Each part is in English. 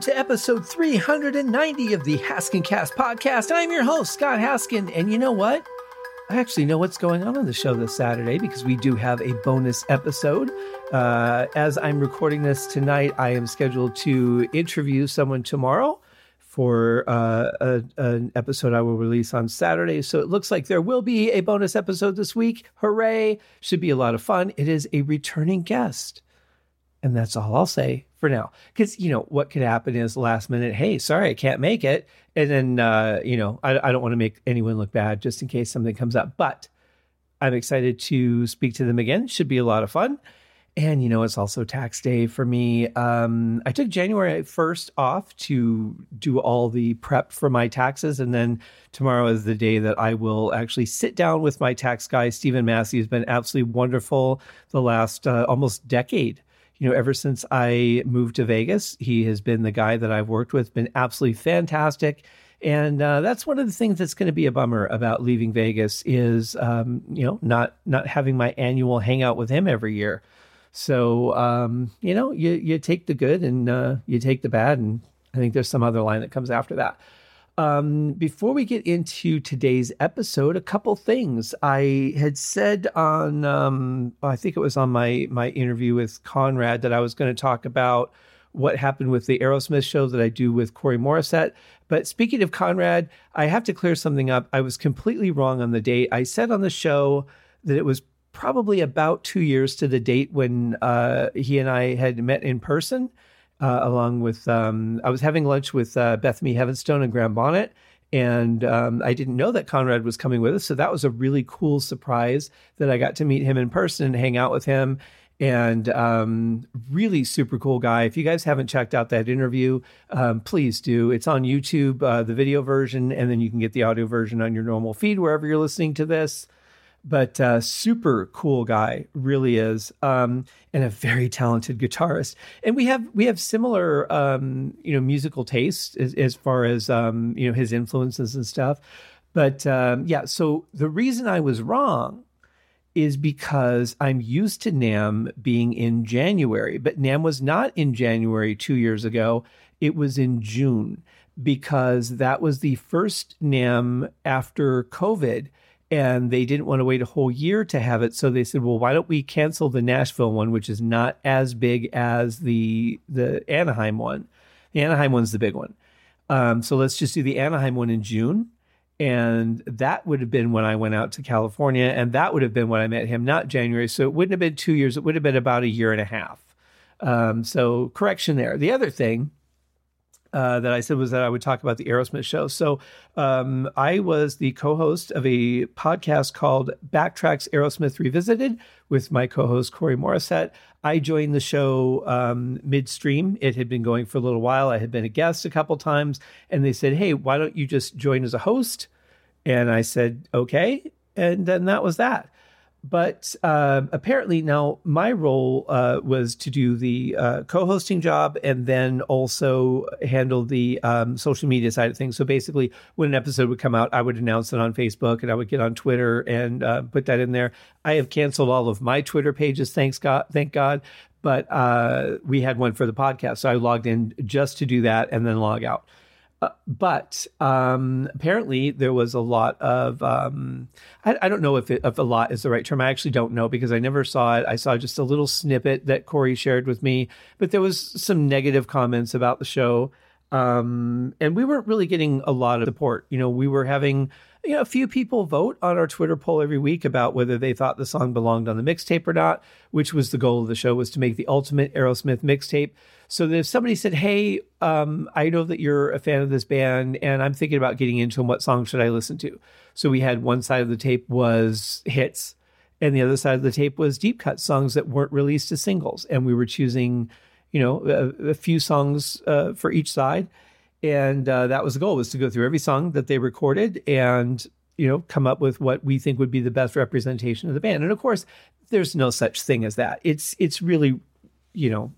to episode 390 of the Haskin Cast podcast. I'm your host, Scott Haskin, and you know what? I actually know what's going on on the show this Saturday because we do have a bonus episode. Uh, as I'm recording this tonight, I am scheduled to interview someone tomorrow for uh, a, an episode I will release on Saturday. So it looks like there will be a bonus episode this week. Hooray! Should be a lot of fun. It is a returning guest. And that's all I'll say for now. Because, you know, what could happen is last minute, hey, sorry, I can't make it. And then, uh, you know, I, I don't want to make anyone look bad just in case something comes up. But I'm excited to speak to them again. Should be a lot of fun. And, you know, it's also tax day for me. Um, I took January 1st off to do all the prep for my taxes. And then tomorrow is the day that I will actually sit down with my tax guy, Stephen Massey, who's been absolutely wonderful the last uh, almost decade you know, ever since I moved to Vegas, he has been the guy that I've worked with, been absolutely fantastic. And uh, that's one of the things that's going to be a bummer about leaving Vegas is, um, you know, not not having my annual hangout with him every year. So, um, you know, you you take the good and uh, you take the bad, and I think there's some other line that comes after that. Um, before we get into today's episode, a couple things I had said on, um, I think it was on my my interview with Conrad that I was going to talk about what happened with the Aerosmith show that I do with Corey Morissette. But speaking of Conrad, I have to clear something up. I was completely wrong on the date. I said on the show that it was probably about two years to the date when uh, he and I had met in person uh, along with um, I was having lunch with uh, Bethany Heavenstone and Graham Bonnet, and um, I didn't know that Conrad was coming with us, so that was a really cool surprise that I got to meet him in person and hang out with him. And um, really super cool guy. If you guys haven't checked out that interview, um, please do. It's on YouTube, uh, the video version, and then you can get the audio version on your normal feed wherever you're listening to this but uh, super cool guy really is um, and a very talented guitarist. And we have we have similar um, you know musical tastes as, as far as um, you know his influences and stuff. But um, yeah so the reason i was wrong is because i'm used to NAMM being in january but NAMM was not in january two years ago. It was in june because that was the first NAMM after covid and they didn't want to wait a whole year to have it. So they said well why don't we cancel the nashville one which is not as big as the the anaheim one. The anaheim one's the big one. Um, so let's just do the anaheim one in june. And that would have been when i went out to california and that would have been when i met him not january. So it wouldn't have been two years. It would have been about a year and a half. Um, so correction there. The other thing uh, that I said was that I would talk about the Aerosmith show. So um, I was the co-host of a podcast called Backtracks Aerosmith Revisited with my co-host Corey Morissette. I joined the show um, midstream. It had been going for a little while. I had been a guest a couple times, and they said, "Hey, why don't you just join as a host?" And I said, "Okay." And then that was that but uh, apparently now my role uh, was to do the uh, co-hosting job and then also handle the um, social media side of things. So basically when an episode would come out i would announce it on facebook and i would get on twitter and uh, put that in there. I have canceled all of my twitter pages thanks god thank god. But uh, we had one for the podcast. So i logged in just to do that and then log out uh, but um, apparently there was a lot of um, I, I, don't know if, it, if a lot is the right term. I actually don't know because I never saw it. I saw just a little snippet that Corey shared with me, but there was some negative comments about the show, um, and we weren't really getting a lot of support. You know, we were having you know, a few people vote on our Twitter poll every week about whether they thought the song belonged on the mixtape or not, which was the goal of the show was to make the ultimate Aerosmith mixtape. So if somebody said, "Hey, um, I know that you're a fan of this band, and I'm thinking about getting into them. What song should I listen to?" So we had one side of the tape was hits, and the other side of the tape was deep cut songs that weren't released as singles, and we were choosing, you know, a, a few songs uh, for each side and uh, that was the goal was to go through every song that they recorded and you know come up with what we think would be the best representation of the band and of course there's no such thing as that it's it's really you know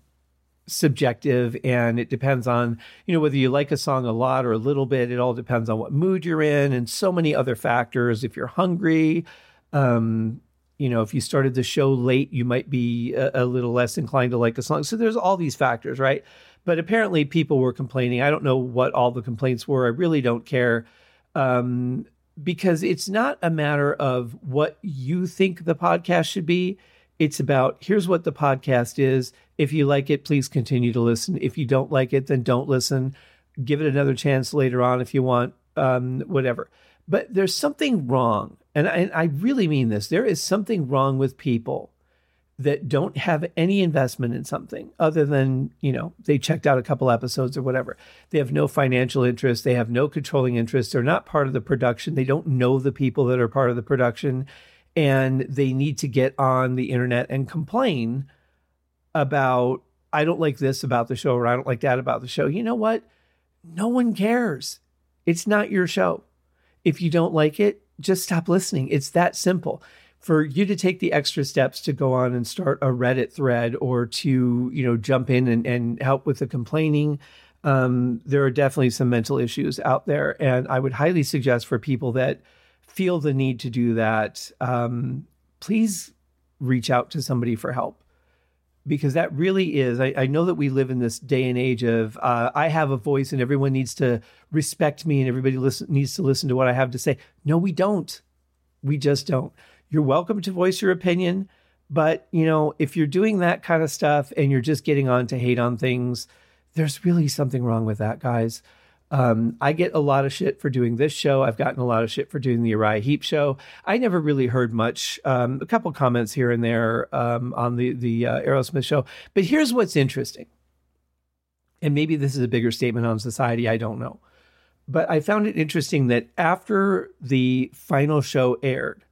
subjective and it depends on you know whether you like a song a lot or a little bit it all depends on what mood you're in and so many other factors if you're hungry um you know if you started the show late you might be a, a little less inclined to like a song so there's all these factors right But apparently, people were complaining. I don't know what all the complaints were. I really don't care. Um, because it's not a matter of what you think the podcast should be. It's about here's what the podcast is. If you like it, please continue to listen. If you don't like it, then don't listen. Give it another chance later on if you want, um, whatever. But there's something wrong. And I, and I really mean this. There is something wrong with people that don't have any investment in something other than, you know, they checked out a couple episodes or whatever. They have no financial interest. They have no controlling interest. They're not part of the production. They don't know the people that are part of the production. And they need to get on the internet and complain about, I don't like this about the show or I don't like that about the show. You know what? No one cares. It's not your show. If you don't like it, just stop listening. It's that simple for you to take the extra steps to go on and start a Reddit thread or to, you know, jump in and, and help with the complaining, um, there are definitely some mental issues out there. And I would highly suggest for people that feel the need to do that, um, please reach out to somebody for help. Because that really is, I, I know that we live in this day and age of uh, I have a voice and everyone needs to respect me and everybody listen, needs to listen to what I have to say. No, we don't. We just don't. You're welcome to voice your opinion, but you know, if you're doing that kind of stuff and you're just getting on to hate on things, there's really something wrong with that, guys. Um, I get a lot of shit for doing this show. I've gotten a lot of shit for doing the Uriah Heep show. I never really heard much. Um, a couple comments here and there um, on the the uh, Aerosmith show. But here's what's interesting, and maybe this is a bigger statement on society. I don't know, but I found it interesting that after the final show aired,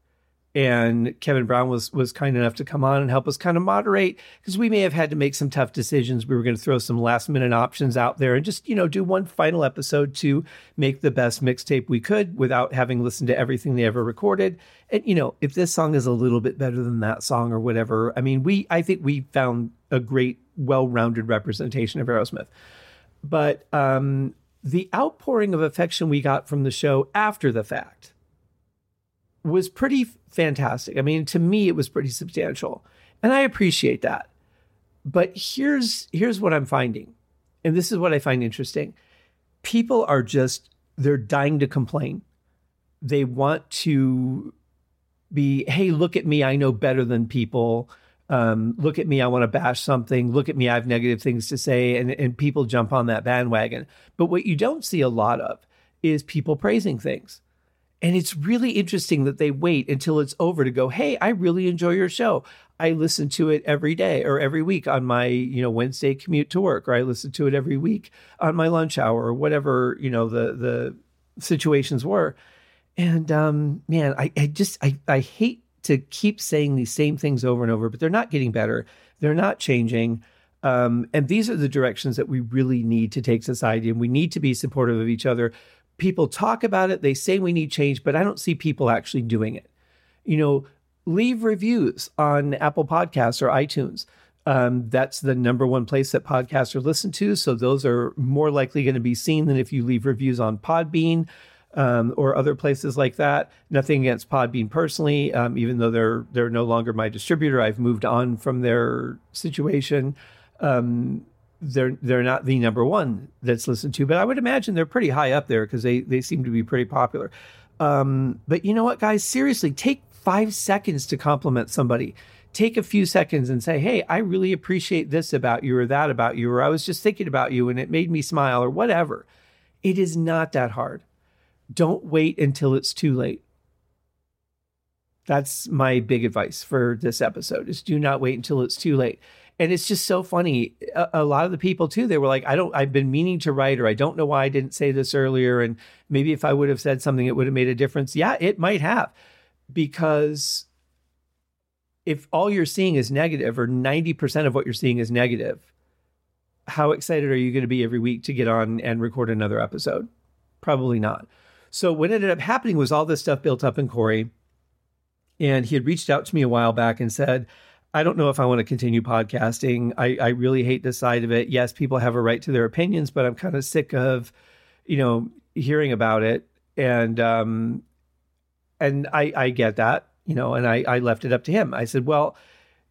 and Kevin Brown was was kind enough to come on and help us kind of moderate because we may have had to make some tough decisions. We were going to throw some last minute options out there and just you know do one final episode to make the best mixtape we could without having listened to everything they ever recorded. And you know if this song is a little bit better than that song or whatever, I mean we I think we found a great well rounded representation of Aerosmith, but um, the outpouring of affection we got from the show after the fact was pretty fantastic. I mean, to me, it was pretty substantial, and I appreciate that. But here's here's what I'm finding, and this is what I find interesting. People are just they're dying to complain. They want to be, hey, look at me, I know better than people. Um, look at me, I want to bash something. Look at me, I have negative things to say, and and people jump on that bandwagon. But what you don't see a lot of is people praising things and it's really interesting that they wait until it's over to go, "Hey, I really enjoy your show. I listen to it every day or every week on my, you know, Wednesday commute to work, or I listen to it every week on my lunch hour or whatever, you know, the the situations were." And um, man, I, I just I, I hate to keep saying these same things over and over, but they're not getting better. They're not changing. Um, and these are the directions that we really need to take society, and we need to be supportive of each other people talk about it, they say we need change, but I don't see people actually doing it. You know, leave reviews on Apple Podcasts or iTunes. Um, that's the number one place that podcasts are listened to. So those are more likely going to be seen than if you leave reviews on Podbean um, or other places like that. Nothing against Podbean personally, um, even though they're they're no longer my distributor. I've moved on from their situation. Um, they're they're not the number one that's listened to, but I would imagine they're pretty high up there because they they seem to be pretty popular. Um, but you know what, guys? Seriously, take five seconds to compliment somebody. Take a few seconds and say, "Hey, I really appreciate this about you, or that about you, or I was just thinking about you and it made me smile, or whatever." It is not that hard. Don't wait until it's too late. That's my big advice for this episode: is do not wait until it's too late and it's just so funny. A, a, lot of the people too they were like i don't i've been meaning to write or i don't know why i didn't say this earlier and maybe if i would have said something it would have made a difference. Yeah it might have. Because if all you're seeing is negative or 90% of what you're seeing is negative how excited are you going to be every week to get on and record another episode? Probably not. So what ended up happening was all this stuff built up in corey and he had reached out to me a while back and said I don't know if I want to continue podcasting. I, I really hate this side of it. Yes, people have a right to their opinions, but I'm kind of sick of, you know, hearing about it. And um, and I I get that, you know, and I I left it up to him. I said, well,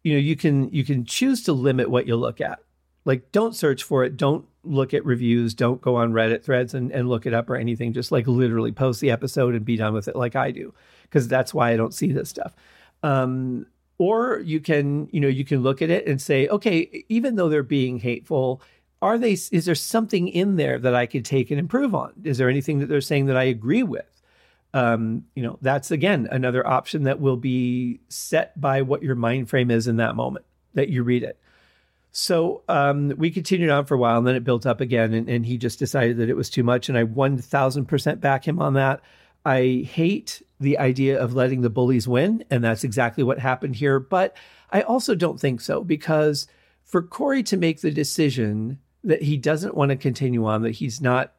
you know, you can you can choose to limit what you look at. Like, don't search for it. Don't look at reviews. Don't go on Reddit threads and, and look it up or anything. Just like literally post the episode and be done with it like I do, because that's why I don't see this stuff. Um, or you can, you know, you can look at it and say, okay, even though they're being hateful, are they, is there something in there that I could take and improve on? Is there anything that they're saying that I agree with? Um, you know, that's again another option that will be set by what your mind frame is in that moment that you read it. So um, we continued on for a while, and then it built up again, and, and he just decided that it was too much, and I one thousand percent back him on that. I hate the idea of letting the bullies win, and that's exactly what happened here. But I also don't think so because for Corey to make the decision that he doesn't want to continue on, that he's not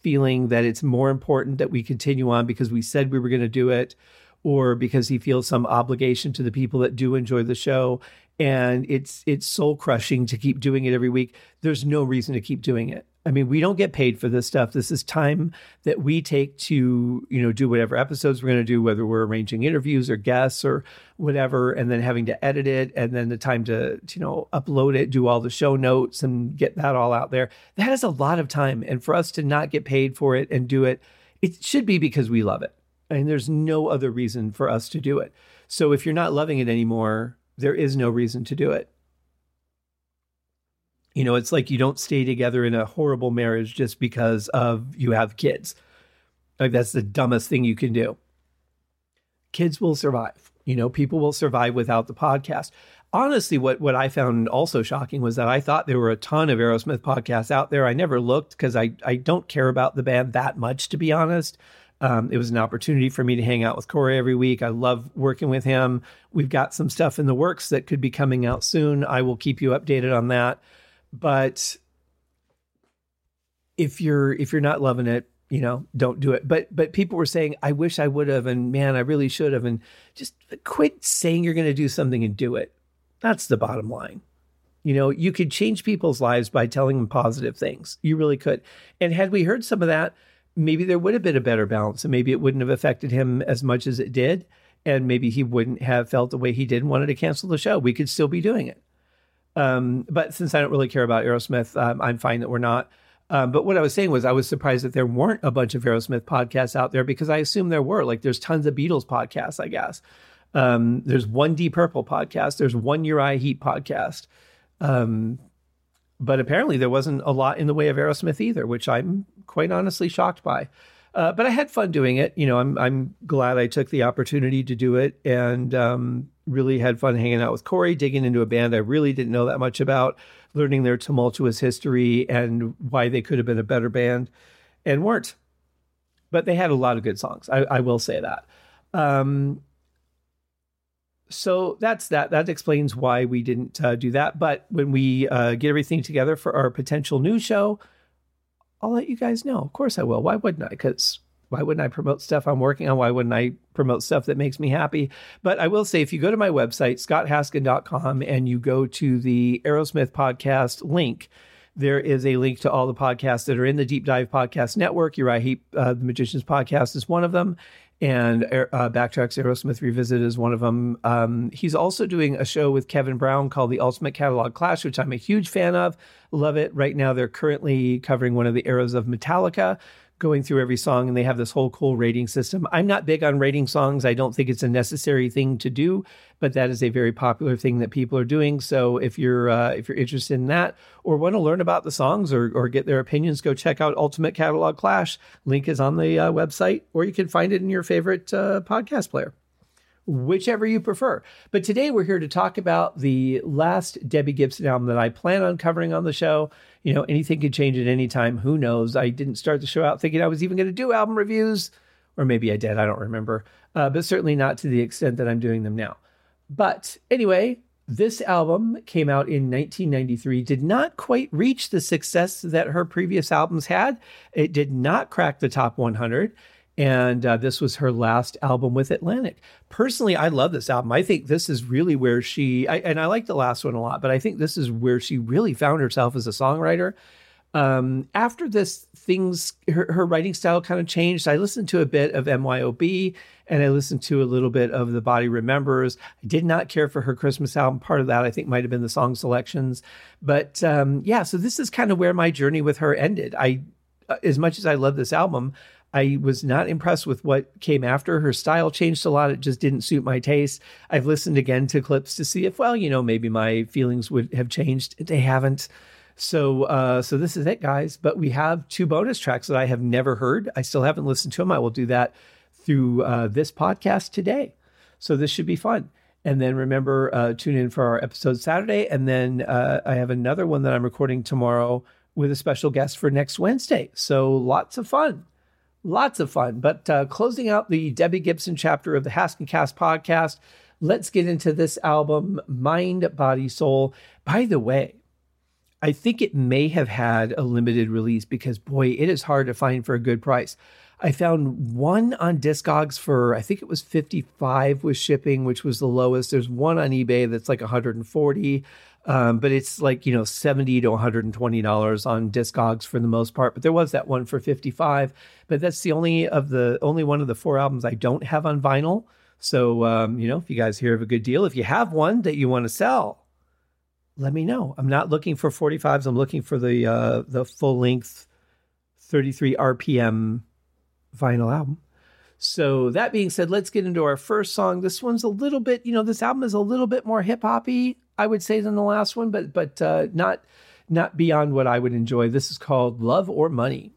feeling that it's more important that we continue on because we said we were going to do it, or because he feels some obligation to the people that do enjoy the show and it's it's soul crushing to keep doing it every week. There's no reason to keep doing it. I mean we don't get paid for this stuff. This is time that we take to you know do whatever episodes we're going to do whether we're arranging interviews or guests or whatever and then having to edit it and then the time to you know upload it do all the show notes and get that all out there. That is a lot of time and for us to not get paid for it and do it it should be because we love it. And there's no other reason for us to do it. So if you're not loving it anymore there is no reason to do it. You know, it's like you don't stay together in a horrible marriage just because of you have kids. Like that's the dumbest thing you can do. Kids will survive. You know, people will survive without the podcast. Honestly, what what I found also shocking was that I thought there were a ton of Aerosmith podcasts out there. I never looked because I I don't care about the band that much, to be honest. Um, it was an opportunity for me to hang out with Corey every week. I love working with him. We've got some stuff in the works that could be coming out soon. I will keep you updated on that. But if you're if you're not loving it, you know, don't do it. But but people were saying, I wish I would have, and man, I really should have, and just quit saying you're going to do something and do it. That's the bottom line. You know, you could change people's lives by telling them positive things. You really could. And had we heard some of that, maybe there would have been a better balance and maybe it wouldn't have affected him as much as it did. And maybe he wouldn't have felt the way he did and wanted to cancel the show. We could still be doing it. Um, but since I don't really care about Aerosmith, um, I'm fine that we're not. Um, but what I was saying was, I was surprised that there weren't a bunch of Aerosmith podcasts out there because I assume there were. Like, there's tons of Beatles podcasts, I guess. Um, there's one Deep Purple podcast. There's one Uriah Heep podcast. Um, but apparently there wasn't a lot in the way of Aerosmith either, which I'm quite honestly shocked by. Uh, but I had fun doing it. You know, I'm I'm glad I took the opportunity to do it, and um, really had fun hanging out with Corey, digging into a band I really didn't know that much about, learning their tumultuous history and why they could have been a better band, and weren't. But they had a lot of good songs. I, I will say that. Um, so that's that. That explains why we didn't uh, do that. But when we uh, get everything together for our potential new show, I'll let you guys know. Of course, I will. Why wouldn't I? Because why wouldn't I promote stuff I'm working on? Why wouldn't I promote stuff that makes me happy? But I will say, if you go to my website, scotthaskin.com, and you go to the Aerosmith podcast link, there is a link to all the podcasts that are in the Deep Dive Podcast Network. Uriah Heep, uh, the Magician's Podcast, is one of them and uh, Backtracks Aerosmith Revisit is one of them. Um, he's also doing a show with Kevin Brown called The Ultimate Catalog Clash, which I'm a huge fan of. Love it. Right now, they're currently covering one of the eras of Metallica, going through every song and they have this whole cool rating system. I'm not big on rating songs. I don't think it's a necessary thing to do, but that is a very popular thing that people are doing. So if you're uh, if you're interested in that or want to learn about the songs or or get their opinions, go check out Ultimate Catalog Clash. Link is on the uh, website or you can find it in your favorite uh, podcast player whichever you prefer. But today we're here to talk about the last Debbie Gibson album that I plan on covering on the show. You know, anything could change at any time. Who knows? I didn't start the show out thinking I was even going to do album reviews, or maybe I did. I don't remember. Uh, but certainly not to the extent that I'm doing them now. But anyway, this album came out in 1993, did not quite reach the success that her previous albums had. It did not crack the top 100 and uh, this was her last album with Atlantic. Personally, I love this album. I think this is really where she, I, and I like the last one a lot, but I think this is where she really found herself as a songwriter. Um, after this, things her, her writing style kind of changed. I listened to a bit of MYOB and I listened to a little bit of The Body Remembers. I did not care for her Christmas album. Part of that, I think, might have been the song selections. But um, yeah, so this is kind of where my journey with her ended. I, uh, as much as I love this album, I was not impressed with what came after. Her style changed a lot. It just didn't suit my taste. I've listened again to clips to see if, well, you know, maybe my feelings would have changed. They haven't. So, uh, so this is it, guys. But we have two bonus tracks that I have never heard. I still haven't listened to them. I will do that through uh, this podcast today. So this should be fun. And then remember, uh, tune in for our episode Saturday. And then uh, I have another one that I'm recording tomorrow with a special guest for next Wednesday. So lots of fun. Lots of fun. But uh, closing out the Debbie Gibson chapter of the Haskin Cast podcast, let's get into this album, Mind, Body, Soul. By the way, I think it may have had a limited release because, boy, it is hard to find for a good price. I found one on Discogs for I think it was 55 with shipping, which was the lowest. There's one on eBay that's like 140, um, but it's like you know 70 to 120 dollars on Discogs for the most part. But there was that one for 55, but that's the only of the only one of the four albums I don't have on vinyl. So um, you know, if you guys hear of a good deal, if you have one that you want to sell, let me know. I'm not looking for 45s. I'm looking for the uh, the full length 33 RPM vinyl album. So that being said, let's get into our first song. This one's a little bit, you know, this album is a little bit more hip hoppy, I would say, than the last one, but but uh, not not beyond what I would enjoy. This is called Love or Money.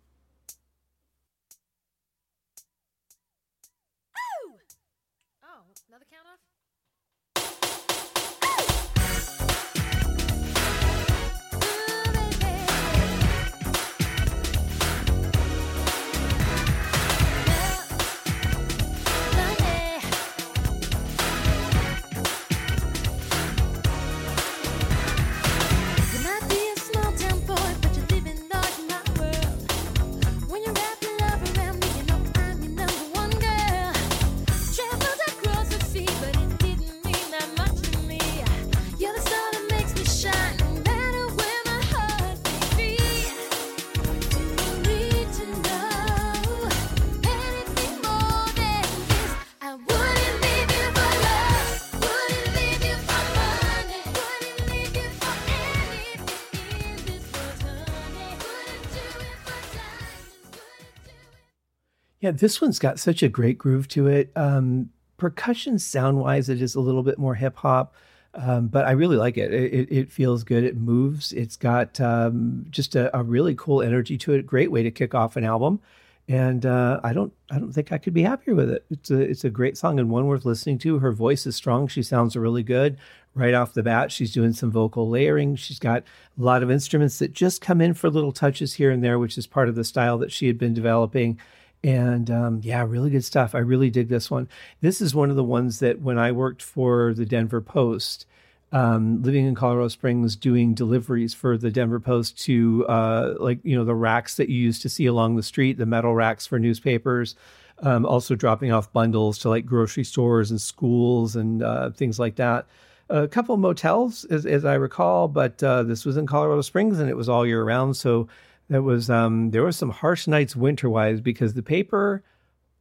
Yeah, this one's got such a great groove to it. Um, percussion sound wise, it is a little bit more hip hop, um, but I really like it. It, it. it, feels good. It moves. It's got um, just a, a, really cool energy to it. Great way to kick off an album. And uh, I don't, I don't think I could be happier with it. It's a, it's a great song and one worth listening to. Her voice is strong. She sounds really good right off the bat. She's doing some vocal layering. She's got a lot of instruments that just come in for little touches here and there, which is part of the style that she had been developing and um, yeah, really good stuff. I really dig this one. This is one of the ones that when I worked for the Denver Post, um, living in Colorado Springs, doing deliveries for the Denver Post to uh, like you know the racks that you used to see along the street, the metal racks for newspapers. Um, also dropping off bundles to like grocery stores and schools and uh, things like that. A couple motels, as, as I recall, but uh, this was in Colorado Springs and it was all year round. So that was um, there were some harsh nights winter wise because the paper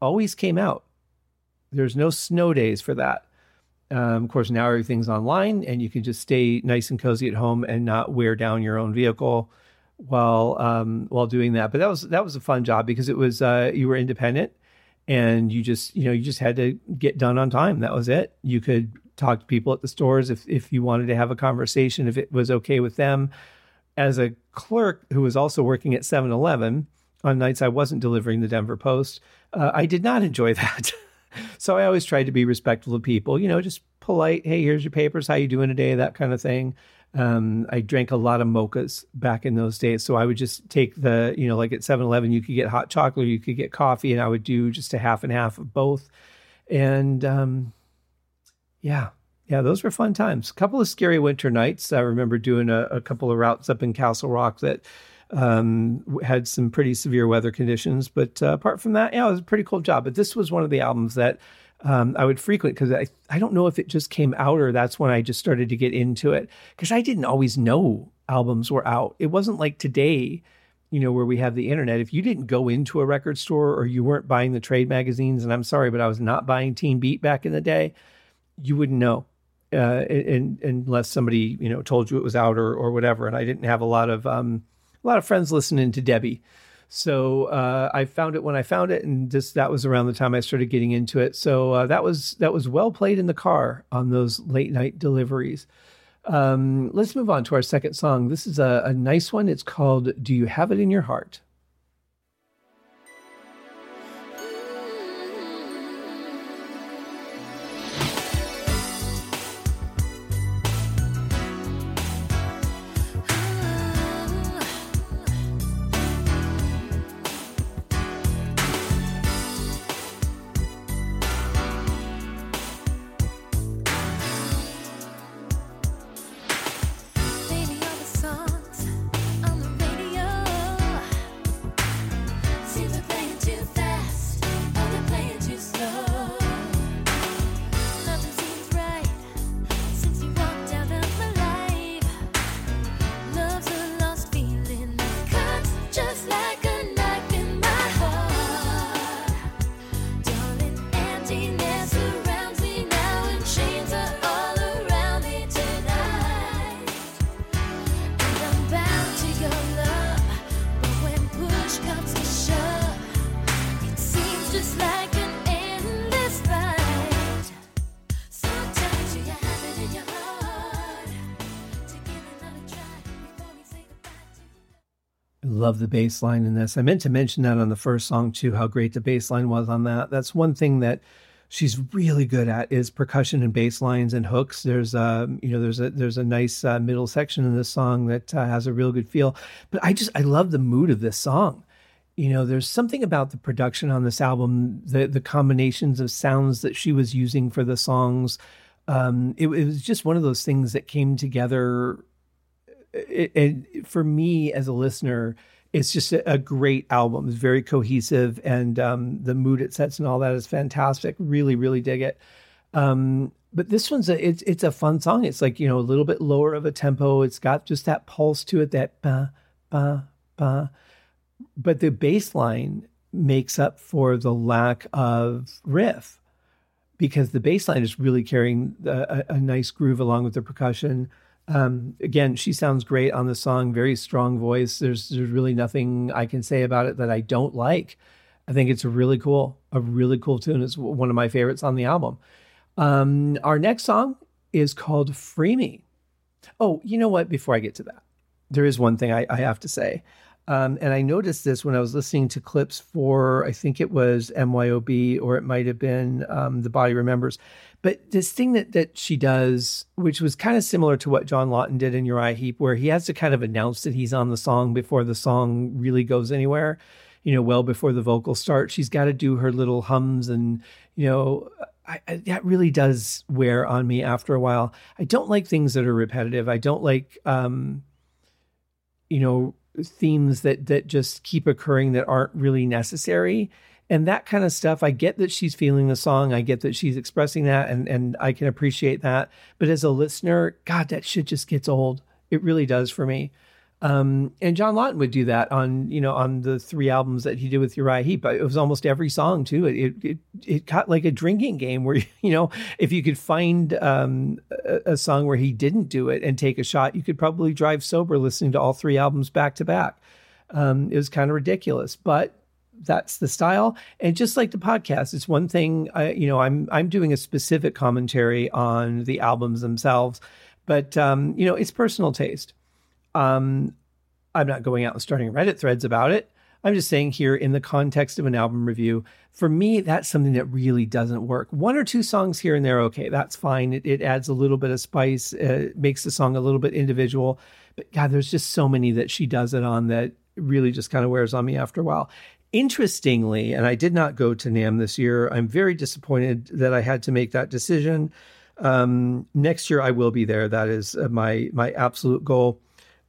always came out. There's no snow days for that. Um, of course, now everything's online and you can just stay nice and cozy at home and not wear down your own vehicle while um, while doing that. But that was that was a fun job because it was uh, you were independent and you just you know you just had to get done on time. That was it. You could talk to people at the stores if if you wanted to have a conversation if it was okay with them as a clerk who was also working at 7 Eleven on nights I wasn't delivering the Denver Post, uh, I did not enjoy that. so I always tried to be respectful of people, you know, just polite. Hey, here's your papers. How you doing today? That kind of thing. Um, I drank a lot of mochas back in those days. So I would just take the, you know, like at 7 Eleven, you could get hot chocolate, you could get coffee, and I would do just a half and half of both. And um, yeah, yeah, those were fun times. A couple of scary winter nights. I remember doing a, a couple of routes up in Castle Rock that um, had some pretty severe weather conditions. But uh, apart from that, yeah, it was a pretty cool job. But this was one of the albums that um, I would frequent because I, I don't know if it just came out or that's when I just started to get into it because I didn't always know albums were out. It wasn't like today you know, where we have the internet, if you didn't go into a record store or you weren't buying the trade magazines, and I'm sorry, but I was not buying Teen Beat back in the day, you wouldn't know. Uh, in, unless somebody you know told you it was out or or whatever, and I didn't have a lot of um, a lot of friends listening to Debbie, so uh, I found it when I found it, and just that was around the time I started getting into it. So uh, that was that was well played in the car on those late night deliveries. Um, let's move on to our second song. This is a, a nice one. It's called "Do You Have It in Your Heart." Love the bass line in this. I meant to mention that on the first song too, how great the bass line was on that. That's one thing that she's really good at is percussion and bass lines and hooks. There's um, you know, there's a there's a nice uh, middle section in this song that uh, has a real good feel. But I just I love the mood of this song. You know, there's something about the production on this album, the the combinations of sounds that she was using for the songs. Um, it, it was just one of those things that came together. It, it, for me as a listener, it's just a, great album. It's very cohesive, and um, the mood it sets and all that is fantastic. Really, really dig it. Um, but this one's a it's it's a fun song. It's like you know a little bit lower of a tempo. It's got just that pulse to it, that ba ba ba. But the bass line makes up for the lack of riff because the bass line is really carrying a, a nice groove along with the percussion. Um, again, she sounds great on the song, very strong voice. There's there's really nothing I can say about it that I don't like. I think it's really cool, a really cool tune. It's one of my favorites on the album. Um, our next song is called Free Me. Oh, you know what? Before I get to that, there is one thing I, I have to say. Um, and I noticed this when I was listening to clips for, I think it was MYOB or it might have been um, The Body Remembers. But this thing that that she does, which was kind of similar to what John Lawton did in Uriah Heep, where he has to kind of announce that he's on the song before the song really goes anywhere, you know, well before the vocals start. She's got to do her little hums and, you know, I, I, that really does wear on me after a while. I don't like things that are repetitive. I don't like, um, you know, themes that that just keep occurring that aren't really necessary. And that kind of stuff i get that she's feeling the song. I get that she's expressing that and and i can appreciate that. But as a listener god that shit just gets old. It really does for me um, and John Lawton would do that on, you know, on the three albums that he did with Uriah Heep. It was almost every song too. It it it got like a drinking game where you know if you could find um, a, a, song where he didn't do it and take a shot, you could probably drive sober listening to all three albums back to back. Um, it was kind of ridiculous, but that's the style. And just like the podcast, it's one thing. I, you know, I'm I'm doing a specific commentary on the albums themselves, but um, you know, it's personal taste. Um, I'm not going out and starting Reddit threads about it. I'm just saying here in the context of an album review, for me, that's something that really doesn't work. One or two songs here and there, okay, that's fine. It, it adds a little bit of spice, uh, makes the song a little bit individual. But God, there's just so many that she does it on that really just kind of wears on me after a while. Interestingly, and I did not go to NAMM this year, I'm very disappointed that I had to make that decision. Um, next year, I will be there. That is uh, my my absolute goal.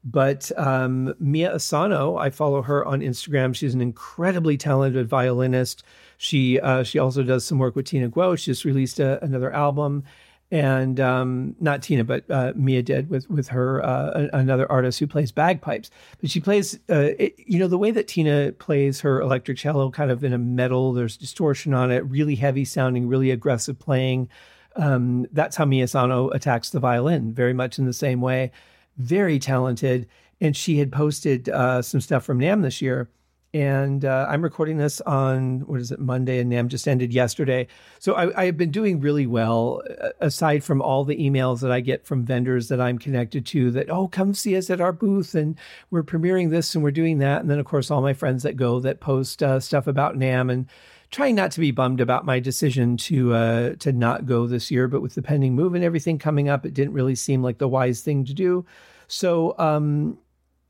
But um, Mia Asano, I follow her on Instagram. She's an incredibly talented violinist. She uh, she also does some work with Tina Guo. She just released a, another album, and um, not Tina, but uh, Mia did with with her uh, another artist who plays bagpipes. But she plays, uh, it, you know, the way that Tina plays her electric cello, kind of in a metal. There's distortion on it, really heavy sounding, really aggressive playing. Um, that's how Mia Asano attacks the violin, very much in the same way. Very talented, and she had posted uh, some stuff from NAMM this year and uh, I'm recording this on what is it Monday, and NAMM just ended yesterday. So I, I, have been doing really well, aside from all the emails that I get from vendors that I'm connected to. That oh, come see us at our booth, and we're premiering this and we're doing that, and then of course all my friends that go that post uh, stuff about NAM and trying not to be bummed about my decision to uh, to not go this year. But with the pending move and everything coming up, it didn't really seem like the wise thing to do. So um,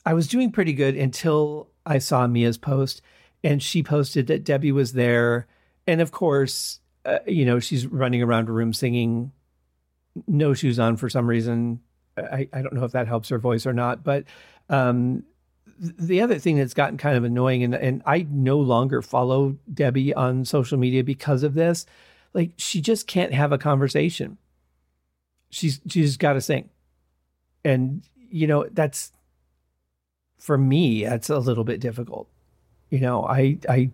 I was doing pretty good until I saw Mia's post, and she posted that Debbie was there, and of course, uh, you know, she's running around a room singing no shoes on for some reason. I, I don't know if that helps her voice or not, but um, the other thing that's gotten kind of annoying, and, and I no longer follow Debbie on social media because of this. Like, she just can't have a conversation. She's she's got to sing, and you know that's for me, that's a little bit difficult. You know, I I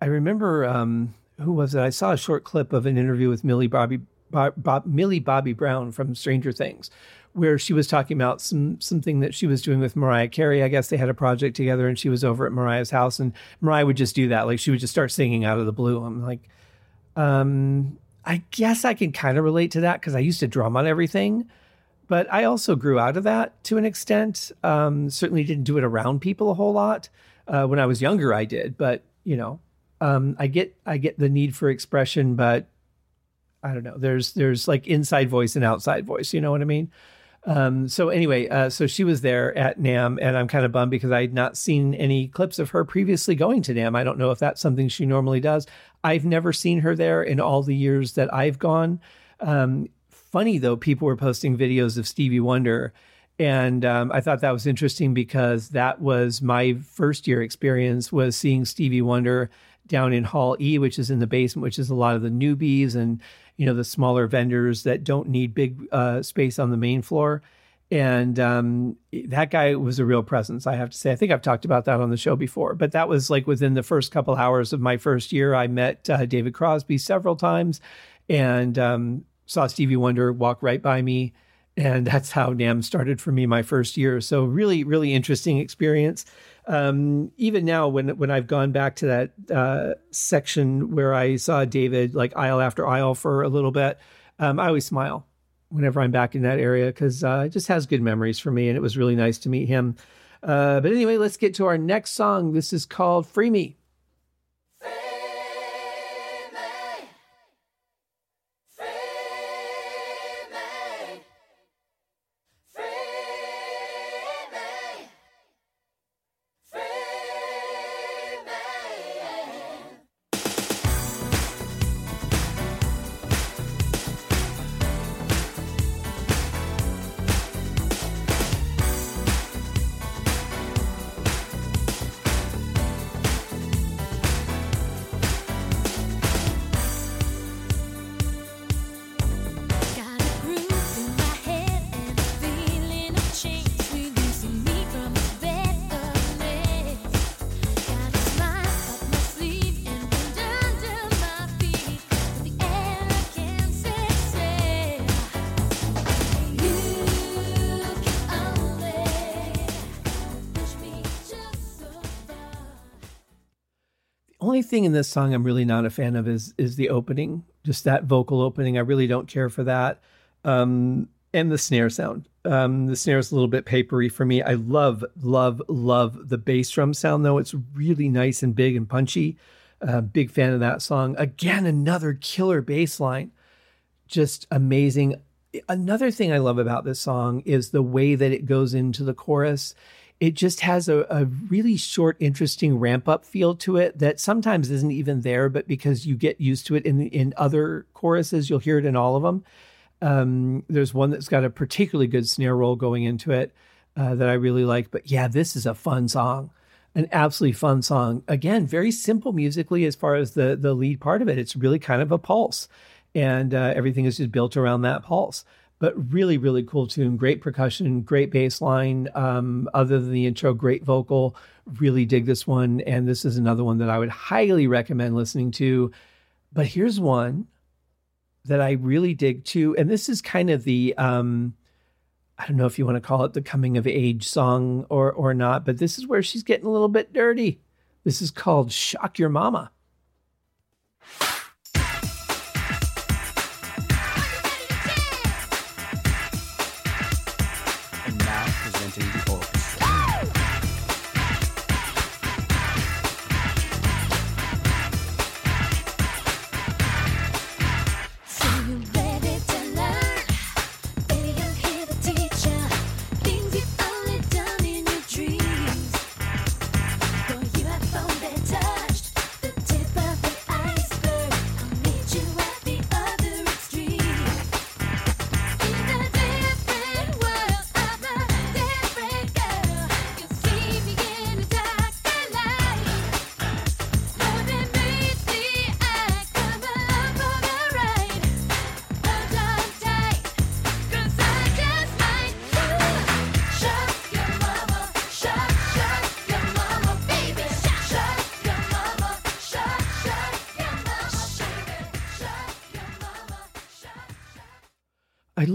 I remember um, who was it? I saw a short clip of an interview with Millie Bobby Bob, Bob, Millie Bobby Brown from Stranger Things, where she was talking about some something that she was doing with Mariah Carey. I guess they had a project together, and she was over at Mariah's house, and Mariah would just do that. Like she would just start singing out of the blue. I'm like, um, I guess I can kind of relate to that because I used to drum on everything. But I also grew out of that to an extent. Um, certainly didn't do it around people a whole lot. Uh, when I was younger, I did, but you know, um, I get I get the need for expression, but I don't know. There's there's like inside voice and outside voice. You know what I mean? Um, so anyway, uh, so she was there at NAMM, and I'm kind of bummed because I had not seen any clips of her previously going to NAMM. I don't know if that's something she normally does. I've never seen her there in all the years that I've gone. Um, funny though, people were posting videos of Stevie Wonder. And um, I thought that was interesting because that was my first year experience was seeing Stevie Wonder down in Hall E, which is in the basement, which is a lot of the newbies and you know the smaller vendors that don't need big uh, space on the main floor. And um, that guy was a real presence, I have to say. I think I've talked about that on the show before, but that was like within the first couple hours of my first year. I met uh, David Crosby several times, and um, saw Stevie Wonder walk right by me. And that's how NAMM started for me my first year. So really, really interesting experience. Um, even now, when when I've gone back to that uh, section where I saw David like aisle after aisle for a little bit, um, I always smile whenever I'm back in that area because uh, it just has good memories for me, and it was really nice to meet him. Uh, but anyway, let's get to our next song. This is called "Free Me." Only thing in this song I'm really not a fan of is is the opening, just that vocal opening. I really don't care for that, um, and the snare sound. Um, the snare is a little bit papery for me. I love, love, love the bass drum sound though. It's really nice and big and punchy. Uh, big fan of that song. Again, another killer bass line, just amazing. Another thing I love about this song is the way that it goes into the chorus it just has a, a really short, interesting ramp up feel to it that sometimes isn't even there, but because you get used to it in in other choruses, you'll hear it in all of them. Um, there's one that's got a particularly good snare roll going into it uh, that I really like. But yeah, this is a fun song, an absolutely fun song. Again, very simple musically as far as the the lead part of it. It's really kind of a pulse. and uh, everything is just built around that pulse. But really, really cool tune. Great percussion, great bass line. Um, other than the intro, great vocal. Really dig this one. And this is another one that I would highly recommend listening to. But here's one that I really dig too. And this is kind of the, um, I don't know if you want to call it the coming of age song or, or not, but this is where she's getting a little bit dirty. This is called Shock Your Mama.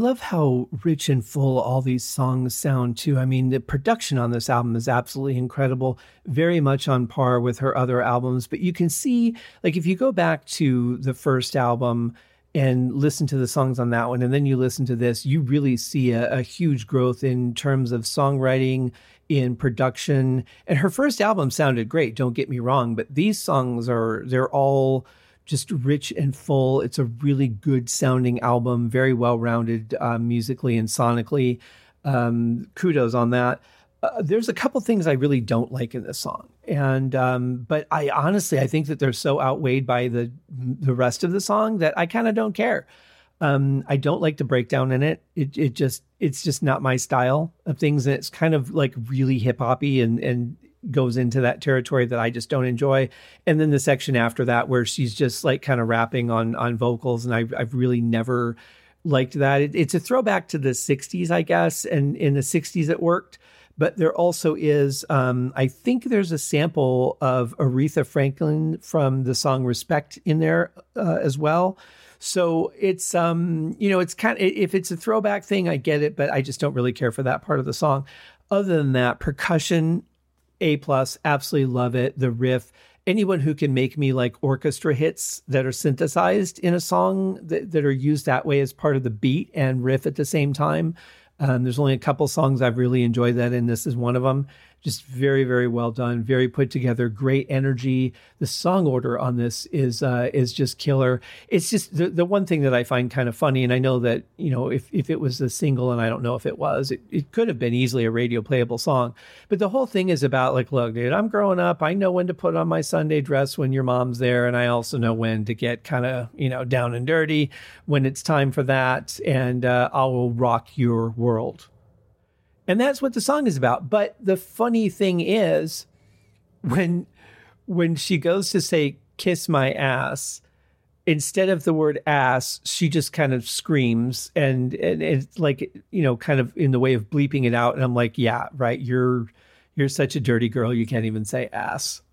Love how rich and full all these songs sound too. I mean, the production on this album is absolutely incredible, very much on par with her other albums. But you can see, like, if you go back to the first album and listen to the songs on that one, and then you listen to this, you really see a, a huge growth in terms of songwriting, in production. And her first album sounded great, don't get me wrong, but these songs are, they're all just rich and full. It's a really good sounding album, very well rounded uh, musically and sonically. Um, kudos on that. Uh, there's a couple things I really don't like in this song, and um, but I honestly I think that they're so outweighed by the the rest of the song that I kind of don't care. Um, I don't like the breakdown in it. It it just it's just not my style of things. And it's kind of like really hip hoppy and and goes into that territory that I just don't enjoy. And then the section after that where she's just like kind of rapping on on vocals, and I've I've really never liked that. It, it's a throwback to the '60s, I guess, and in the '60s it worked. But there also is, um, I think there's a sample of Aretha Franklin from the song "Respect" in there uh, as well. So it's um, you know, it's kind of if it's a throwback thing, I get it, but I just don't really care for that part of the song. Other than that, percussion a plus, absolutely love it. The riff. Anyone who can make me like orchestra hits that are synthesized in a song that, that are used that way as part of the beat and riff at the same time. Um, there's only a couple songs I've really enjoyed that, and this is one of them just very very well done. Very put together. Great energy. The song order on this is uh, is just killer. It's just the, the one thing that i find kind of funny and i know that you know if, if it was a single and i don't know if it was it, it could have been easily a radio playable song. But the whole thing is about like look dude i'm growing up. I know when to put on my sunday dress when your mom's there and i also know when to get kind of you know down and dirty when it's time for that. And uh, i will rock your world and that's what the song is about. But the funny thing is when when she goes to say kiss my ass, instead of the word ass, she just kind of screams and, and it's like, you know, kind of in the way of bleeping it out. And I'm like, yeah, right. You're you're such a dirty girl, you can't even say ass.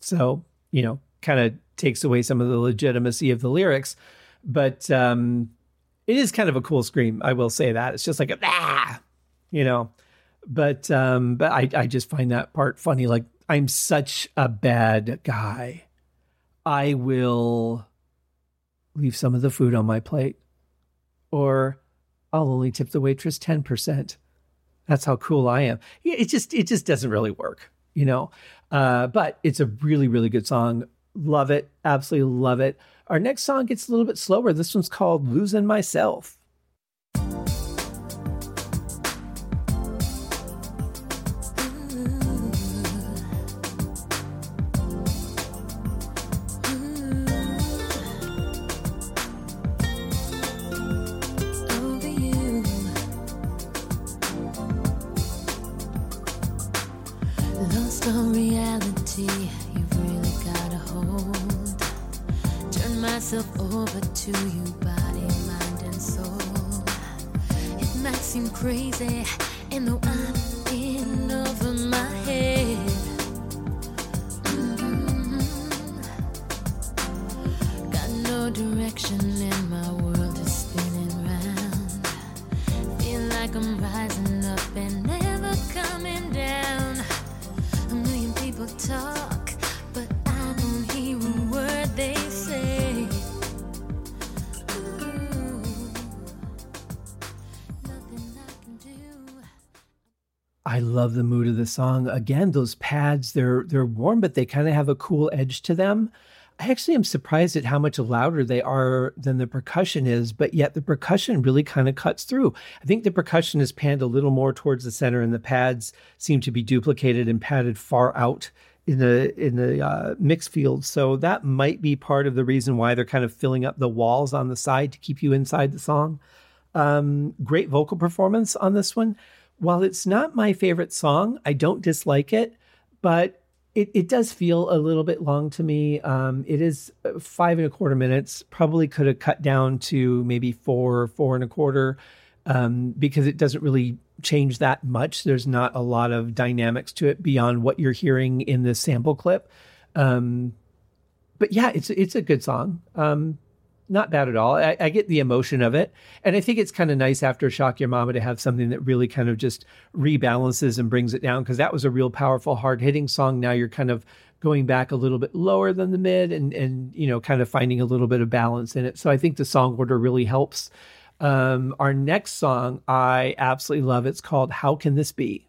So, you know, kind of takes away some of the legitimacy of the lyrics. But um it is kind of a cool scream. I will say that it's just like a ah, you know. But um, but I I just find that part funny. Like I'm such a bad guy. I will leave some of the food on my plate, or I'll only tip the waitress ten percent. That's how cool I am. It just it just doesn't really work, you know. Uh, but it's a really really good song. Love it, absolutely love it. Our next song gets a little bit slower. This one's called Losing Myself. Song. Again, those pads, they're they're warm, but they kind of have a cool edge to them. I actually am surprised at how much louder they are than the percussion is, but yet the percussion really kind of cuts through. I think the percussion is panned a little more towards the center, and the pads seem to be duplicated and padded far out in the in the uh, mix field. So that might be part of the reason why they're kind of filling up the walls on the side to keep you inside the song. Um, great vocal performance on this one. While it's not my favorite song, I don't dislike it, but it, it does feel a little bit long to me. Um, it is uh, five and a quarter minutes. Probably could have cut down to maybe four, four and a quarter, um, because it doesn't really change that much. There's not a lot of dynamics to it beyond what you're hearing in this sample clip. Um, but yeah, it's it's a good song. Not bad at all. I, I get the emotion of it, and I think it's kind of nice after "Shock Your Mama" to have something that really kind of just rebalances and brings it down because that was a real powerful, hard hitting song. Now you're kind of going back a little bit lower than the mid, and and you know, kind of finding a little bit of balance in it. So I think the song order really helps. Um, our next song I absolutely love. It's called "How Can This Be."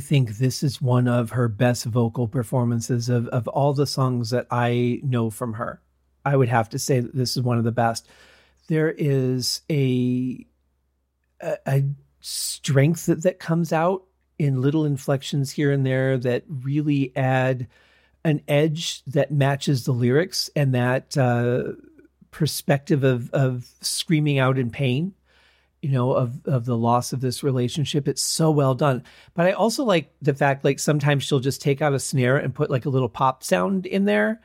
Think this is one of her best vocal performances of, of all the songs that I know from her. I would have to say that this is one of the best. There is a a, a strength that, that comes out in little inflections here and there that really add an edge that matches the lyrics and that uh, perspective of of screaming out in pain you know of of the loss of this relationship. It's so well done. But i also like the fact like sometimes she'll just take out a snare and put like a little pop sound in there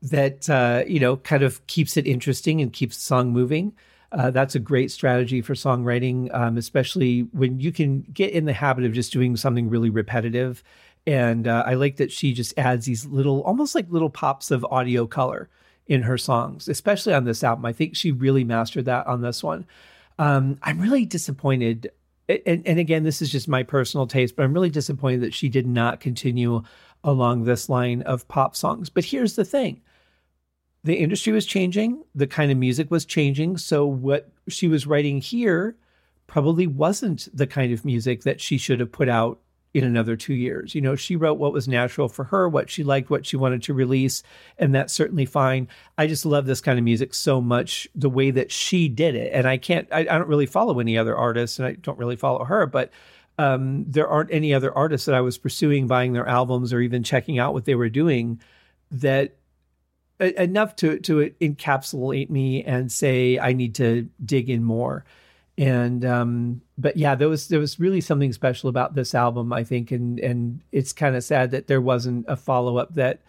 that uh you know kind of keeps it interesting and keeps the song moving. Uh, that's a great strategy for songwriting um, especially when you can get in the habit of just doing something really repetitive. And uh, i like that she just adds these little almost like little pops of audio color in her songs especially on this album. I think she really mastered that on this one um, I'm really disappointed. And, and again, this is just my personal taste, but I'm really disappointed that she did not continue along this line of pop songs. But here's the thing the industry was changing, the kind of music was changing. So, what she was writing here probably wasn't the kind of music that she should have put out in another two years. You know, she wrote what was natural for her, what she liked, what she wanted to release, and that's certainly fine. I just love this kind of music so much, the way that she did it. And I can't, I, I don't really follow any other artists, and I don't really follow her, but um, there aren't any other artists that I was pursuing, buying their albums, or even checking out what they were doing that enough to to encapsulate me and say I need to dig in more and um but yeah there was there was really something special about this album i think. And and it's kind of sad that there wasn't a follow-up that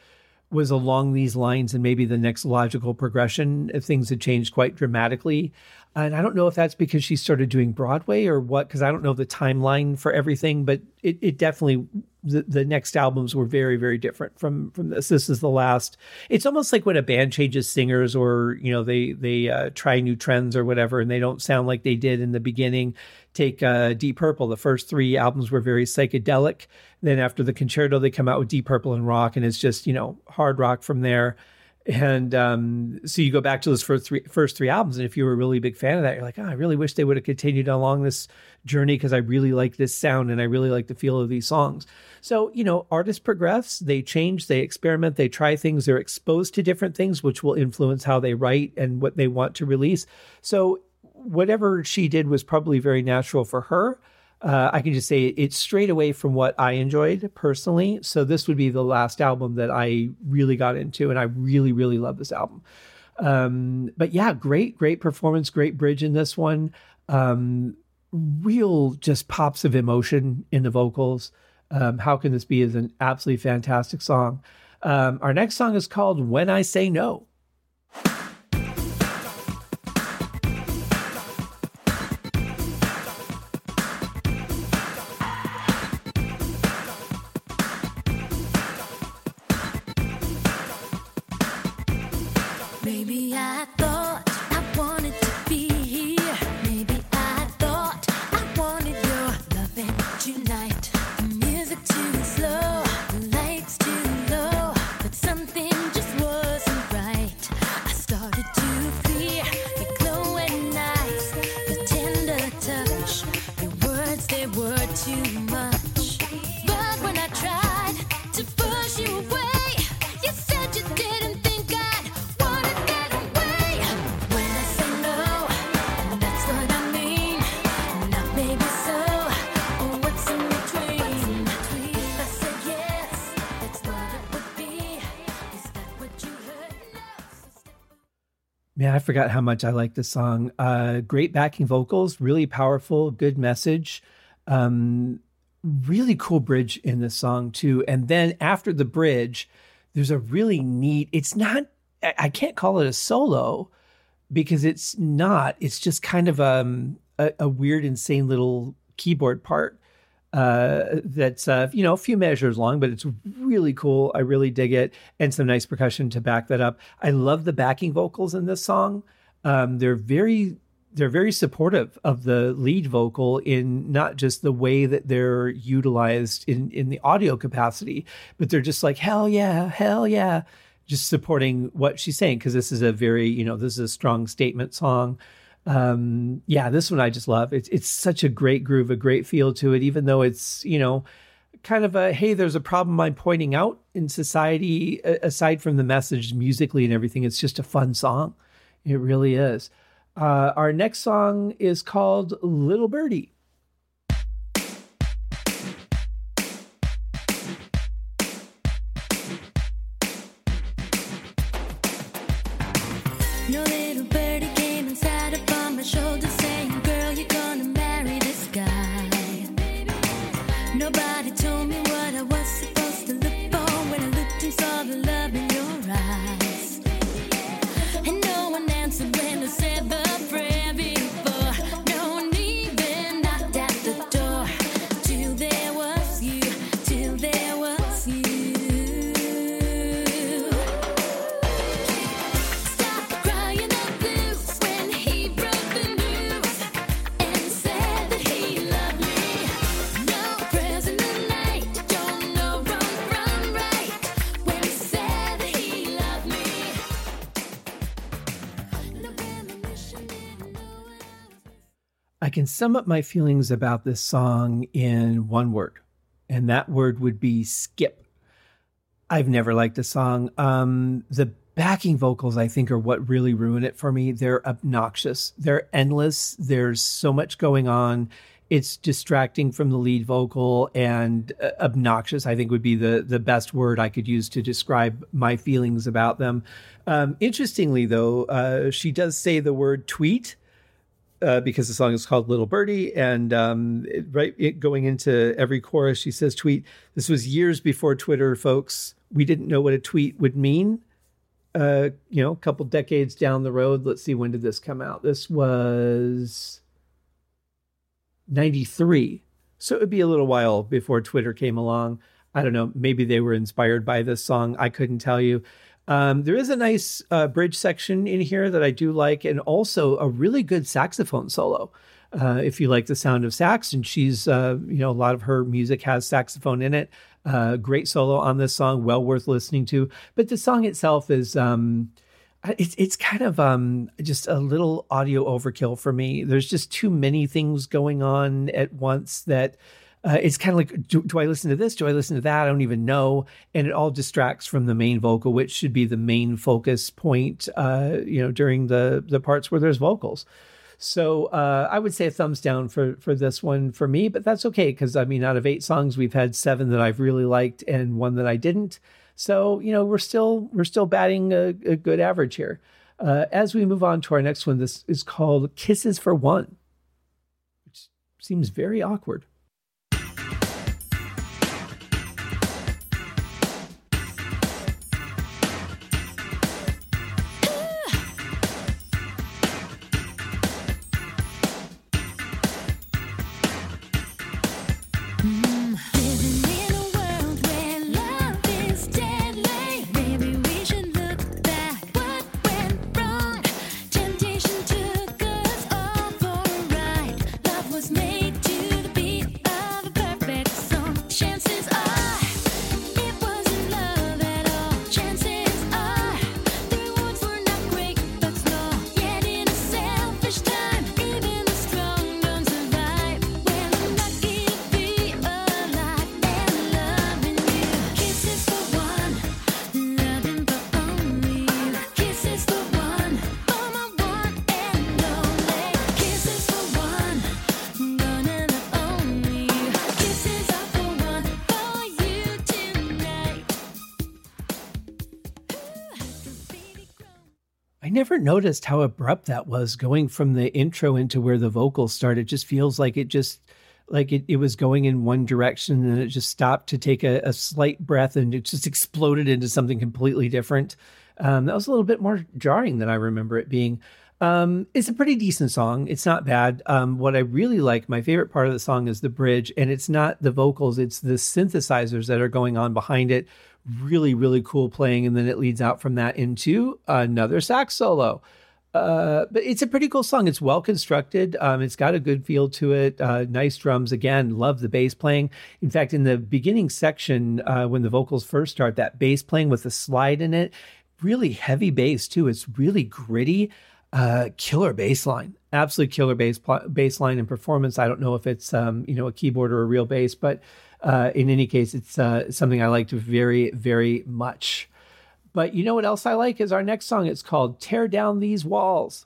was along these lines and maybe the next logical progression if things had changed quite dramatically. And I don't know if that's because she started doing Broadway or what, because I don't know the timeline for everything, but it, it definitely the, the next albums were very, very different from from this. This is the last. It's almost like when a band changes singers or, you know, they they uh, try new trends or whatever, and they don't sound like they did in the beginning. Take uh, Deep Purple. The first three albums were very psychedelic. Then after the concerto, they come out with Deep Purple in Rock, and it's just, you know, hard rock from there. And um, so you go back to those first three first three albums, and if you were a really big fan of that, you're like, oh, I really wish they would have continued along this journey because I really like this sound and I really like the feel of these songs. So you know, artists progress, they change, they experiment, they try things, they're exposed to different things, which will influence how they write and what they want to release. So whatever she did was probably very natural for her uh, I can just say it's straight away from what I enjoyed personally. So this would be the last album that I really got into, and I really, really love this album. Um, but yeah, great, great performance, great bridge in this one. Um, real just pops of emotion in the vocals. Um, How can this be? Is an absolutely fantastic song. Um, our next song is called "When I Say No." I forgot how much I like this song. Uh, great backing vocals, really powerful, good message. Um, really cool bridge in this song too. And then after the bridge, there's a really neat. It's not. I I can't call it a solo because it's not. It's just kind of um, a, a weird, insane little keyboard part uh, that's uh, you know a few measures long, but it's really cool. I really dig it, and some nice percussion to back that up. I love the backing vocals in this song. Um, they're very they're very supportive of the lead vocal in not just the way that they're utilized in in the audio capacity, but they're just like hell yeah, hell yeah, just supporting what she's saying because this is a very you know this is a strong statement song um yeah this one i just love. It's it's such a great groove a great feel to it even though it's you know kind of a hey there's a problem i'm pointing out in society aside from the message musically and everything it's just a fun song. It really is. Uh our next song is called little birdie sum up my feelings about this song in one word, and that word would be skip. I've never liked the song. Um, the backing vocals, I think, are what really ruin it for me. They're obnoxious, they're endless. There's so much going on. It's distracting from the lead vocal and uh, obnoxious. I think would be the the best word I could use to describe my feelings about them. Um, interestingly, though, uh, she does say the word tweet uh, because the song is called Little Birdie. And um, it, right it, going into every chorus, she says, tweet. This was years before Twitter, folks. We didn't know what a tweet would mean. uh, you know, a couple decades down the road. Let's see, when did this come out? This was 93. So it would be a little while before Twitter came along. I don't know. Maybe they were inspired by this song. I couldn't tell you. Um, there is a nice uh, bridge section in here that I do like, and also a really good saxophone solo. Uh, if you like the sound of sax, and she's, uh, you know, a lot of her music has saxophone in it. Uh, great solo on this song, well worth listening to. But the song itself is, um, it's it's kind of um, just a little audio overkill for me. There's just too many things going on at once that uh, it's kind of like do, do, I listen to this? Do I listen to that? I don't even know, and it all distracts from the main vocal, which should be the main focus point. Uh, you know, during the the parts where there's vocals. So uh, I would say a thumbs down for for this one for me, but that's okay because I mean, out of eight songs, we've had seven that I've really liked and one that I didn't. So you know, we're still we're still batting a, a good average here. Uh, as we move on to our next one, this is called "Kisses for One," which seems very awkward. Noticed how abrupt that was going from the intro into where the vocals started. It just feels like it just like it, it was going in one direction and it just stopped to take a, a slight breath and it just exploded into something completely different. Um, that was a little bit more jarring than I remember it being. Um, it's a pretty decent song. It's not bad. Um, what I really like, my favorite part of the song is the bridge, and it's not the vocals, it's the synthesizers that are going on behind it, really, really cool playing. And then it leads out from that into another sax solo. Uh, but it's a pretty cool song. It's well constructed. Um, it's got a good feel to it. Uh, nice drums. Again, love the bass playing. In fact, in the beginning section, uh, when the vocals first start, that bass playing with the slide in it, really heavy bass too. It's really gritty. Uh, killer bass line, absolutely killer bass bass line and performance. I don't know if it's um, you know a keyboard or a real bass, but uh, in any case, it's uh, something I liked very, very much. But you know what else I like is our next song. It's called Tear Down These Walls.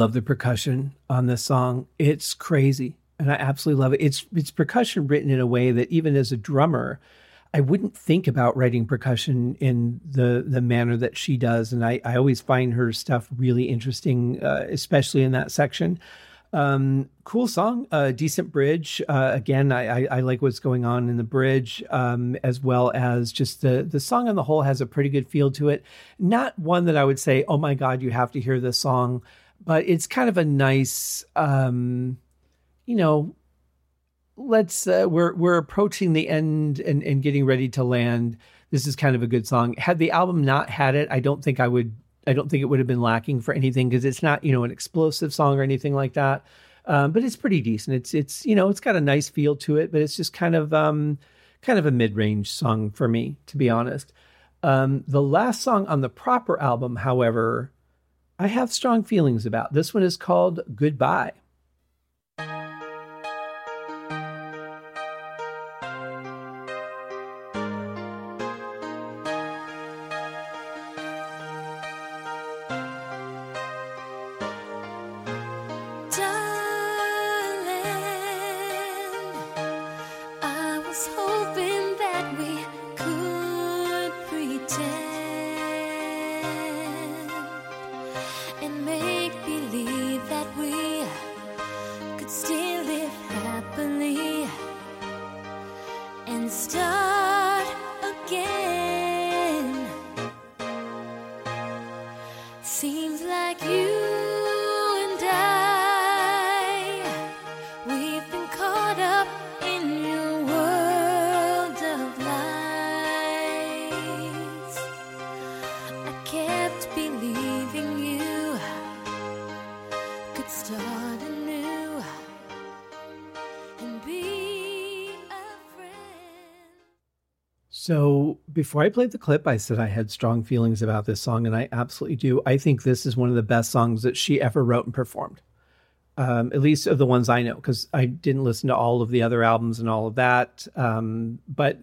Love the percussion on this song. It's crazy, and I absolutely love it. It's it's percussion written in a way that even as a drummer, I wouldn't think about writing percussion in the the manner that she does, and I I always find her stuff really interesting, uh, especially in that section. Um, cool song, uh, decent bridge. Uh, again, I, I, I, like what's going on in the bridge, um, as well as just the the song on the whole has a pretty good feel to it. Not one that I would say, oh my god, you have to hear this song but it's kind of a nice, um, you know, let's uh, we're we're approaching the end and and getting ready to land. This is kind of a good song. Had the album not had it, I don't think I would. I don't think it would have been lacking for anything because it's not you know an explosive song or anything like that. Um, but it's pretty decent. It's it's you know it's got a nice feel to it, but it's just kind of um, kind of a mid range song for me, to be honest. Um, the last song on the proper album, however, I have strong feelings about. This one is called Goodbye. Start anew and be a friend. So before I played the clip, I said I had strong feelings about this song, and I absolutely do. I think this is one of the best songs that she ever wrote and performed, um, at least of the ones I know, because I didn't listen to all of the other albums and all of that. Um, but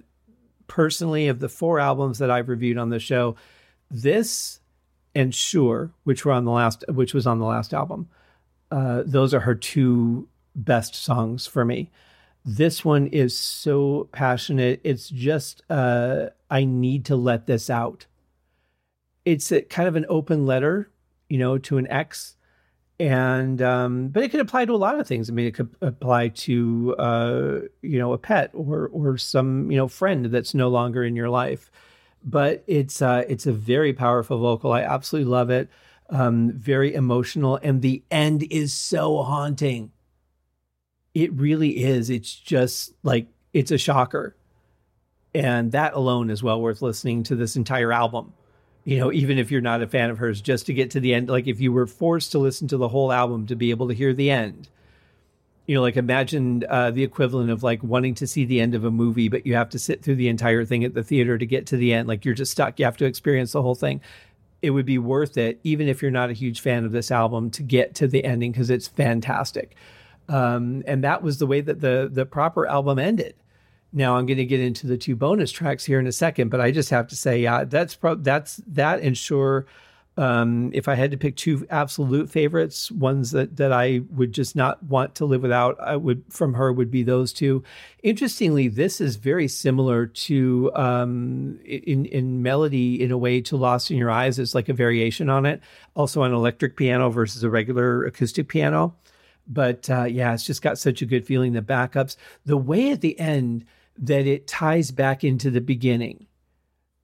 personally, of the four albums that I've reviewed on the show, this and Sure, which were on the last, which was on the last album, uh, those are her two best songs for me. This one is so passionate. It's just, uh, I need to let this out. It's a, kind of an open letter, you know, to an ex. And, um, but it could apply to a lot of things. I mean, it could apply to, uh, you know, a pet or, or some, you know, friend that's no longer in your life. But it's, uh, it's a very powerful vocal. I absolutely love it. Um, very emotional. And the end is so haunting. It really is. It's just like it's a shocker. And that alone is well worth listening to this entire album. You know, even if you're not a fan of hers, just to get to the end, like if you were forced to listen to the whole album to be able to hear the end, you know, like imagine uh, the equivalent of like wanting to see the end of a movie, but you have to sit through the entire thing at the theater to get to the end. Like you're just stuck. You have to experience the whole thing. It would be worth it, even if you're not a huge fan of this album, to get to the ending because it's fantastic. Um, and that was the way that the the proper album ended. Now I'm going to get into the two bonus tracks here in a second, but I just have to say, yeah, that's pro- that's that and sure. Um, if I had to pick two absolute favorites, ones that that I would just not want to live without, I would from her would be those two. Interestingly, this is very similar to um, in in melody in a way to "Lost in Your Eyes." It's like a variation on it, also an electric piano versus a regular acoustic piano. But uh, yeah, it's just got such a good feeling. The backups, the way at the end that it ties back into the beginning.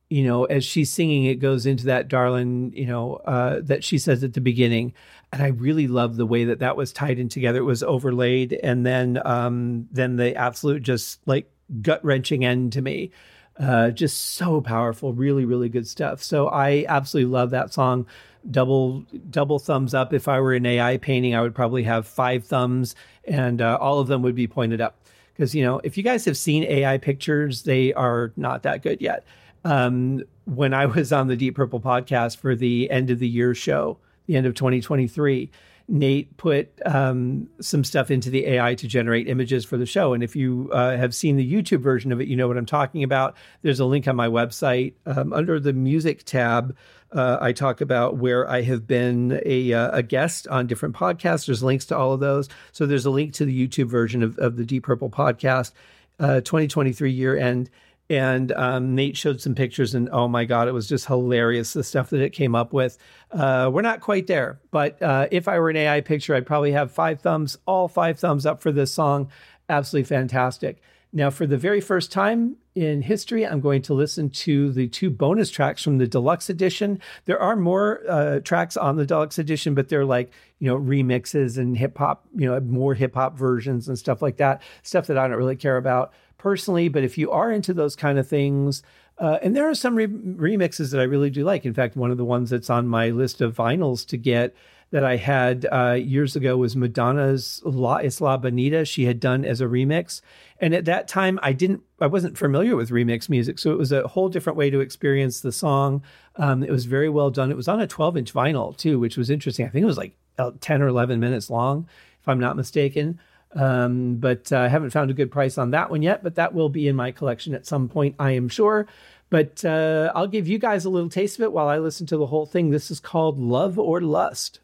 You know, as she's singing, it goes into that darling, you know, uh, that she says at the beginning. And I really love the way that that was tied in together. It was overlaid, and then, um, then the absolute just like gut wrenching end to me. Uh, just so powerful, really, really good stuff. So I absolutely love that song. Double, double thumbs up. If I were an AI painting, I would probably have five thumbs, and uh, all of them would be pointed up because you know if you guys have seen AI pictures, they are not that good yet. Um, when I was on the Deep Purple podcast for the end of the year show, the end of 2023, Nate put um, some stuff into the AI to generate images for the show. And if you uh, have seen the YouTube version of it, you know what I'm talking about. There's a link on my website um, under the music tab. Uh, I talk about where I have been a, uh, a guest on different podcasts. There's links to all of those. So there's a link to the YouTube version of, of the Deep Purple podcast, uh, 2023 year end. And um, Nate showed some pictures, and oh my God, it was just hilarious the stuff that it came up with. Uh, we're not quite there, but uh, if I were an AI picture, I'd probably have five thumbs, all five thumbs up for this song. Absolutely fantastic. Now, for the very first time in history, I'm going to listen to the two bonus tracks from the deluxe edition. There are more uh, tracks on the deluxe edition, but they're like, you know, remixes and hip hop, you know, more hip hop versions and stuff like that. Stuff that I don't really care about personally. But if you are into those kind of things, uh, and there are some re- remixes that I really do like. In fact, one of the ones that's on my list of vinyls to get that I had uh, years ago was Madonna's La Isla Bonita. She had done as a remix, and at that time, I didn't, I wasn't familiar with remix music, so it was a whole different way to experience the song. Um, it was very well done. It was on a 12 inch vinyl too, which was interesting. I think it was like uh, 10 or 11 minutes long, if I'm not mistaken. Um, but I haven't found a good price on that one yet, but that will be in my collection at some point, I am sure. But uh, I'll give you guys a little taste of it while I listen to the whole thing. This is called Love or Lust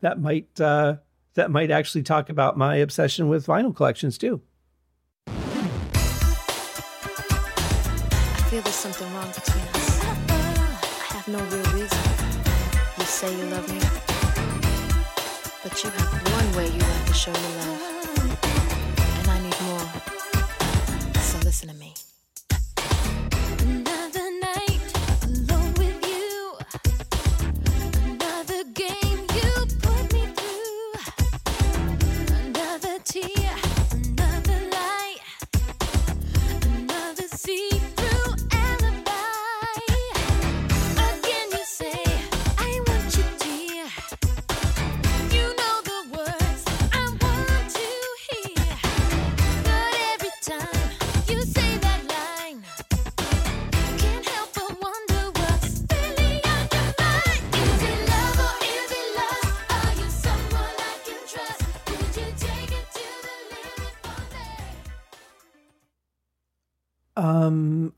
that might uh, that might actually talk about my obsession with vinyl collections too. I feel there's something wrong between us. I have no real reason. You say you love me, but you have one way you show your love, and I need more. So listen to me.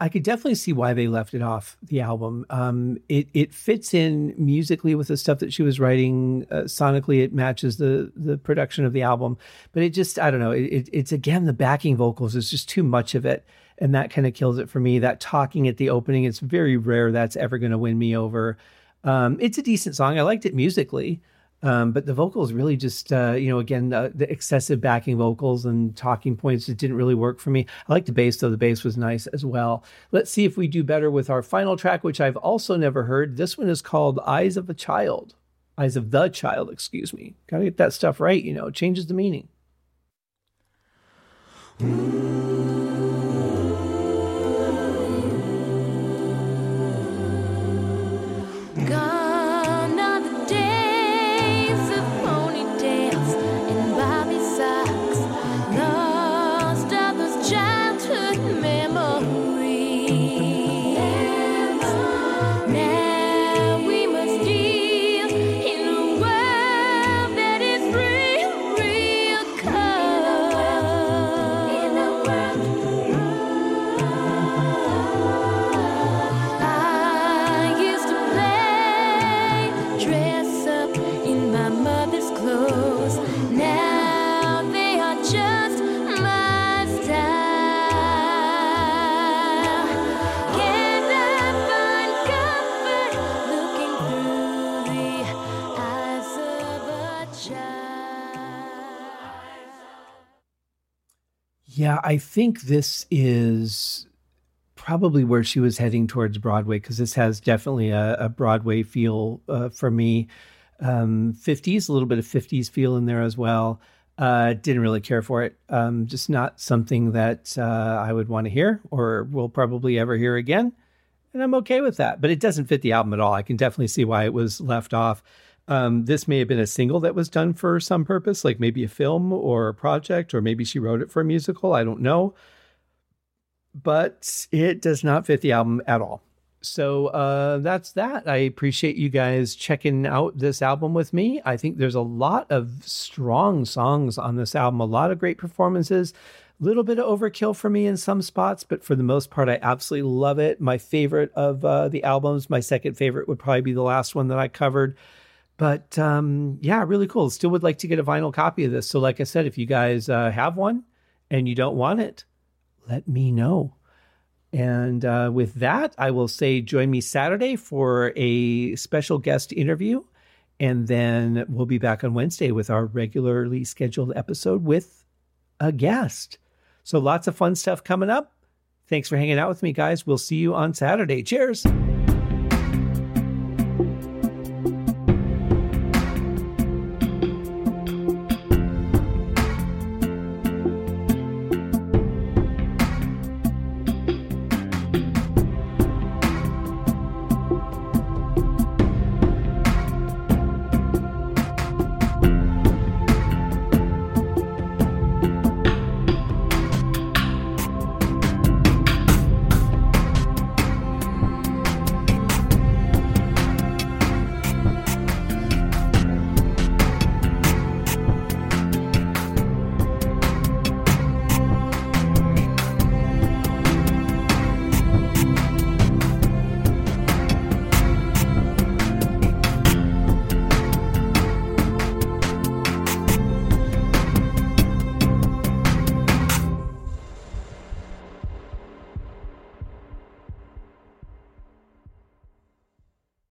I could definitely see why they left it off the album. Um, it it fits in musically with the stuff that she was writing. Uh, sonically, it matches the the production of the album, but it just I don't know. It, it, it's again the backing vocals is just too much of it, and that kind of kills it for me. That talking at the opening, it's very rare that's ever going to win me over. Um, it's a decent song. I liked it musically. Um, but the vocals really just, uh, you know, again, uh, the excessive backing vocals and talking points, it didn't really work for me. I like the bass, though. The bass was nice as well. Let's see if we do better with our final track, which I've also never heard. This one is called Eyes of a Child. Eyes of the Child, excuse me. Gotta get that stuff right, you know, it changes the meaning. Yeah, I think this is probably where she was heading towards Broadway because this has definitely a, a Broadway feel uh, for me. Um, 50s, a little bit of 50s feel in there as well. Uh, didn't really care for it. Um, just not something that uh, I would want to hear or will probably ever hear again. And I'm okay with that. But it doesn't fit the album at all. I can definitely see why it was left off. Um, this may have been a single that was done for some purpose, like maybe a film or a project, or maybe she wrote it for a musical. I don't know. But it does not fit the album at all. So uh, that's that. I appreciate you guys checking out this album with me. I think there's a lot of strong songs on this album, a lot of great performances. A little bit of overkill for me in some spots, but for the most part, I absolutely love it. My favorite of uh, the albums, my second favorite would probably be the last one that I covered. But um, yeah, really cool. Still would like to get a vinyl copy of this. So, like I said, if you guys uh, have one and you don't want it, let me know. And uh, with that, I will say join me Saturday for a special guest interview. And then we'll be back on Wednesday with our regularly scheduled episode with a guest. So lots of fun stuff coming up. Thanks for hanging out with me, guys. We'll see you on Saturday. Cheers.